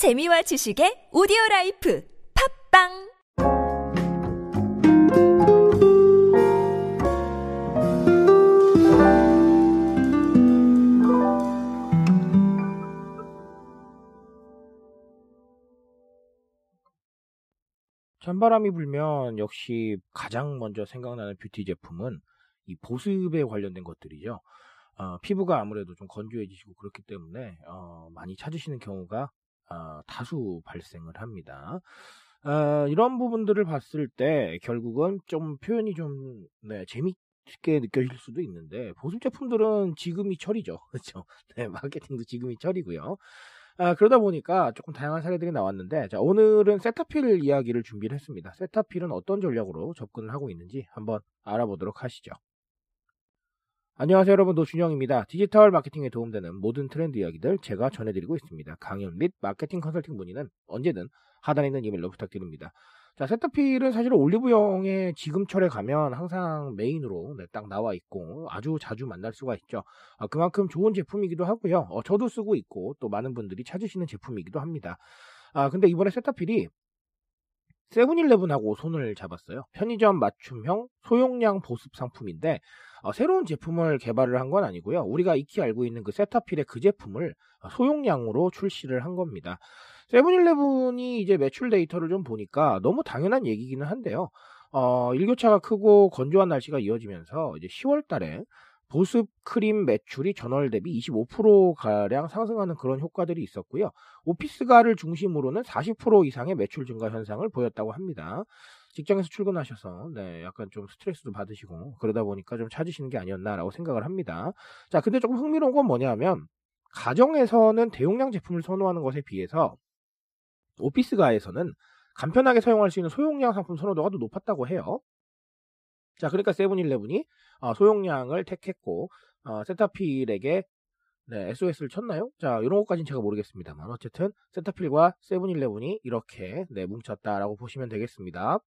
재미와 지식의 오디오 life 팟빵 찬바람이 불면 역시 가장 먼저 생각나는 뷰티 제품은 이 보습에 관련된 것들이죠. 어, 피부가 아무래도 좀 건조해지시고 그렇기 때문에 어, 많이 찾으시는 경우가 어, 다수 발생을 합니다. 어, 이런 부분들을 봤을 때 결국은 좀 표현이 좀 네, 재밌게 느껴질 수도 있는데 보습 제품들은 지금이 철이죠. 그렇죠? 네, 마케팅도 지금이 철이고요. 아, 그러다 보니까 조금 다양한 사례들이 나왔는데 자, 오늘은 세타필 이야기를 준비를 했습니다. 세타필은 어떤 전략으로 접근을 하고 있는지 한번 알아보도록 하시죠. 안녕하세요 여러분 노준영입니다. 디지털 마케팅에 도움되는 모든 트렌드 이야기들 제가 전해드리고 있습니다. 강연 및 마케팅 컨설팅 문의는 언제든 하단에 있는 이메일로 부탁드립니다. 자, 세타필은 사실 올리브영의 지금철에 가면 항상 메인으로 네, 딱 나와 있고 아주 자주 만날 수가 있죠. 아, 그만큼 좋은 제품이기도 하고요. 어, 저도 쓰고 있고 또 많은 분들이 찾으시는 제품이기도 합니다. 아, 근데 이번에 세타필이 세븐일레븐하고 손을 잡았어요. 편의점 맞춤형 소용량 보습 상품인데 어, 새로운 제품을 개발을 한 건 아니고요. 우리가 익히 알고 있는 그 세타필의 그 제품을 소용량으로 출시를 한 겁니다. 세븐일레븐이 이제 매출 데이터를 좀 보니까 너무 당연한 얘기기는 한데요. 어, 일교차가 크고 건조한 날씨가 이어지면서 이제 10월 달에 보습 크림 매출이 전월 대비 25%가량 상승하는 그런 효과들이 있었고요. 오피스가를 중심으로는 40% 이상의 매출 증가 현상을 보였다고 합니다. 직장에서 출근하셔서 네, 약간 좀 스트레스도 받으시고 그러다 보니까 좀 찾으시는 게 아니었나라고 생각을 합니다. 자, 근데 조금 흥미로운 건 뭐냐면 가정에서는 대용량 제품을 선호하는 것에 비해서 오피스가에서는 간편하게 사용할 수 있는 소용량 상품 선호도가 더 높았다고 해요. 자, 그러니까 세븐일레븐이 어, 소용량을 택했고 어, 세타필에게 네, SOS를 쳤나요? 자, 이런 것까지는 제가 모르겠습니다만 어쨌든 세타필과 세븐일레븐이 이렇게 네, 뭉쳤다라고 보시면 되겠습니다.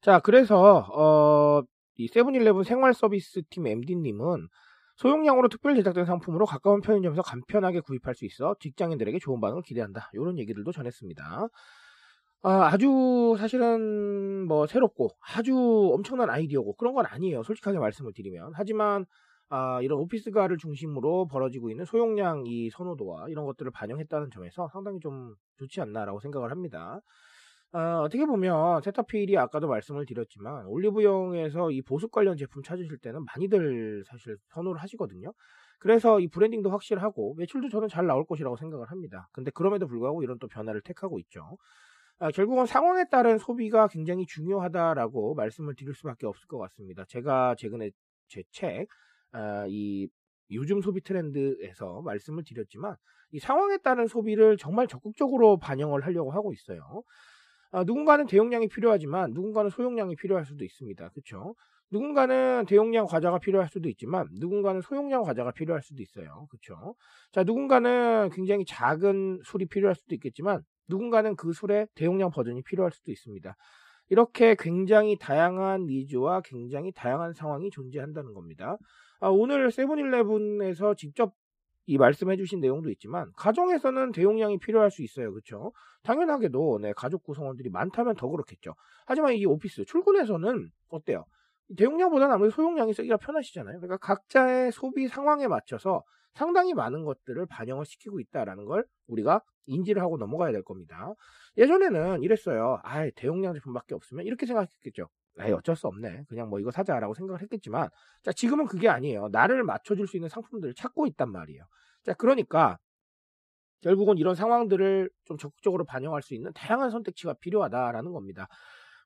자, 그래서 어, 이 세븐일레븐 생활 서비스 팀 MD님은 소용량으로 특별 제작된 상품으로 가까운 편의점에서 간편하게 구입할 수 있어 직장인들에게 좋은 반응을 기대한다. 이런 얘기들도 전했습니다. 아, 주 사실은 뭐 새롭고 아주 엄청난 아이디어고 그런 건 아니에요. 솔직하게 말씀을 드리면. 하지만 아, 이런 오피스가를 중심으로 벌어지고 있는 소용량 이 선호도와 이런 것들을 반영했다는 점에서 상당히 좀 좋지 않나라고 생각을 합니다. 어, 어떻게 보면 세타필이 아까도 말씀을 드렸지만 올리브영에서 이 보습 관련 제품 찾으실 때는 많이들 사실 선호를 하시거든요. 그래서 이 브랜딩도 확실하고 매출도 저는 잘 나올 것이라고 생각을 합니다. 근데 그럼에도 불구하고 이런 또 변화를 택하고 있죠. 아, 결국은 상황에 따른 소비가 굉장히 중요하다라고 말씀을 드릴 수밖에 없을 것 같습니다. 제가 최근에 제 책, 아, 이 요즘 소비 트렌드에서 말씀을 드렸지만 이 상황에 따른 소비를 정말 적극적으로 반영을 하려고 하고 있어요. 아, 누군가는 대용량이 필요하지만 누군가는 소용량이 필요할 수도 있습니다. 그렇죠? 누군가는 대용량 과자가 필요할 수도 있지만 누군가는 소용량 과자가 필요할 수도 있어요. 그렇죠? 자, 누군가는 굉장히 작은 술이 필요할 수도 있겠지만 누군가는 그 술의 대용량 버전이 필요할 수도 있습니다. 이렇게 굉장히 다양한 니즈와 굉장히 다양한 상황이 존재한다는 겁니다. 아, 오늘 세븐일레븐에서 직접 이 말씀해주신 내용도 있지만 가정에서는 대용량이 필요할 수 있어요, 그렇죠? 당연하게도 네, 가족 구성원들이 많다면 더 그렇겠죠. 하지만 이 오피스 출근에서는 어때요? 대용량보다는 아무래도 소용량이 쓰기가 편하시잖아요. 그러니까 각자의 소비 상황에 맞춰서 상당히 많은 것들을 반영을 시키고 있다라는 걸 우리가 인지를 하고 넘어가야 될 겁니다. 예전에는 이랬어요. 아, 대용량 제품밖에 없으면 이렇게 생각했겠죠. 에이, 어쩔 수 없네. 그냥 뭐 이거 사자라고 생각을 했겠지만, 자, 지금은 그게 아니에요. 나를 맞춰줄 수 있는 상품들을 찾고 있단 말이에요. 자, 그러니까, 결국은 이런 상황들을 좀 적극적으로 반영할 수 있는 다양한 선택지가 필요하다라는 겁니다.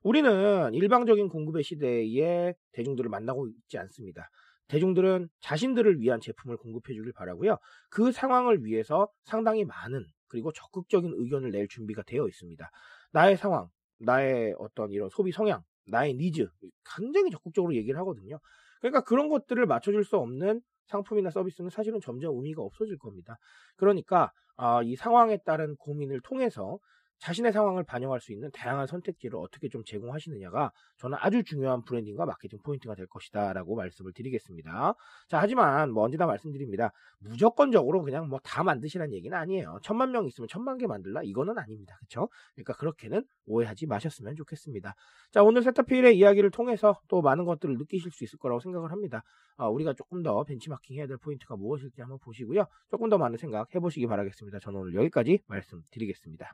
우리는 일방적인 공급의 시대에 대중들을 만나고 있지 않습니다. 대중들은 자신들을 위한 제품을 공급해 주길 바라고요. 그 상황을 위해서 상당히 많은 그리고 적극적인 의견을 낼 준비가 되어 있습니다. 나의 상황, 나의 어떤 이런 소비 성향, 나의 니즈 굉장히 적극적으로 얘기를 하거든요. 그러니까 그런 것들을 맞춰줄 수 없는 상품이나 서비스는 사실은 점점 의미가 없어질 겁니다. 그러니까 아, 이 상황에 따른 고민을 통해서 자신의 상황을 반영할 수 있는 다양한 선택지를 어떻게 좀 제공하시느냐가 저는 아주 중요한 branding과 마케팅 포인트가 될 것이다 라고 말씀을 드리겠습니다. 자, 하지만 뭐 언제나 말씀드립니다. 무조건적으로 그냥 뭐 다 만드시라는 얘기는 아니에요. 천만 명 있으면 천만 개 만들라? 이거는 아닙니다. 그쵸? 그러니까 그렇게는 오해하지 마셨으면 좋겠습니다. 자, 오늘 세타필의 이야기를 통해서 또 많은 것들을 느끼실 수 있을 거라고 생각을 합니다. 아, 우리가 조금 더 벤치마킹 해야 될 포인트가 무엇일지 한번 보시고요. 조금 더 많은 생각 해보시기 바라겠습니다. 저는 오늘 여기까지 말씀드리겠습니다.